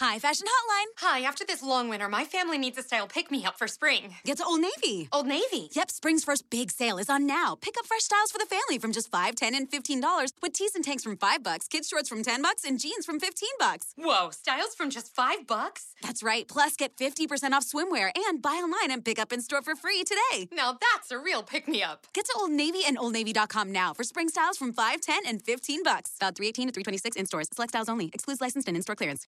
Hi, Fashion Hotline. Hi, after this long winter, my family needs a style pick me up for spring. Get to Old Navy. Old Navy. Yep, spring's first big sale is on now. Pick up fresh styles for the family from just 5 10 and $15 with tees and tanks from 5 bucks, kids shorts from 10 bucks, and jeans from 15 bucks. Whoa, styles from just five bucks? That's right. Plus, get 50% off swimwear and buy online and pick up in store for free today. Now that's a real pick me up. Get to Old Navy and OldNavy.com now for spring styles from 5 10 and 15 bucks. About 318 to 326 in stores. Select styles only. Excludes licensed and in store clearance.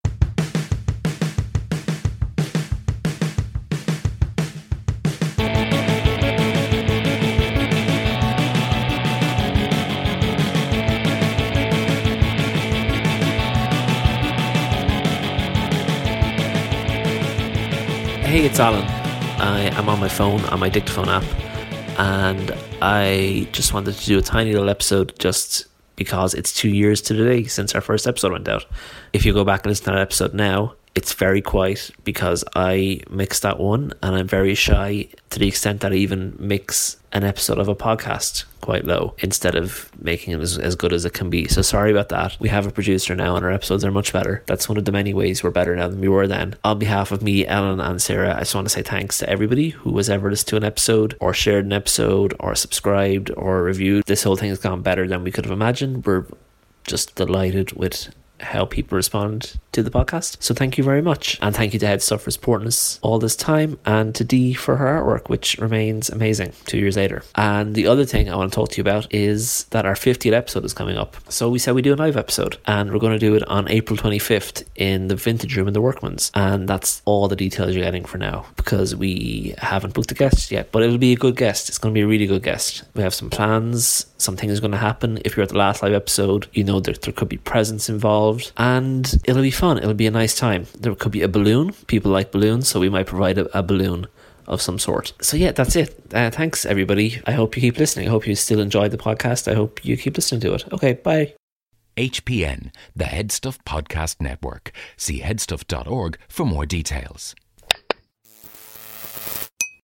Hey, it's Alan. I am on my phone on my dictaphone app, and I just wanted to do a tiny little episode just because it's two years to the day since our first episode went out. If you go back and listen to that episode now, it's very quiet because I mix that one, and I'm very shy to the extent that I even mix an episode of a podcast quite low instead of making it as, as good as it can be. So sorry about that. We have a producer now, and our episodes are much better. That's one of the many ways we're better now than we were then. On behalf of me, Ellen, and Sarah, I just want to say thanks to everybody who has ever listened to an episode, or shared an episode, or subscribed, or reviewed. This whole thing has gone better than we could have imagined. We're just delighted with how people respond to the podcast. So thank you very much. And thank you to Headstuff for supporting us all this time and to Dee for her artwork, which remains amazing two years later. And the other thing I want to talk to you about is that our 50th episode is coming up. So we said we do a live episode and we're going to do it on April 25th in the Vintage Room in the Workman's. And that's all the details you're getting for now because we haven't booked a guest yet, but it'll be a good guest. It's going to be a really good guest. We have some plans, something is going to happen. If you're at the last live episode, you know that there could be presents involved and it'll be fun. It'll be a nice time. There could be a balloon. People like balloons, so we might provide a, a balloon of some sort. So yeah, that's it. Uh, thanks everybody. I hope you keep listening. I hope you still enjoy the podcast. I hope you keep listening to it. Okay, bye. HPN, the Headstuff Podcast Network. See headstuff.org for more details.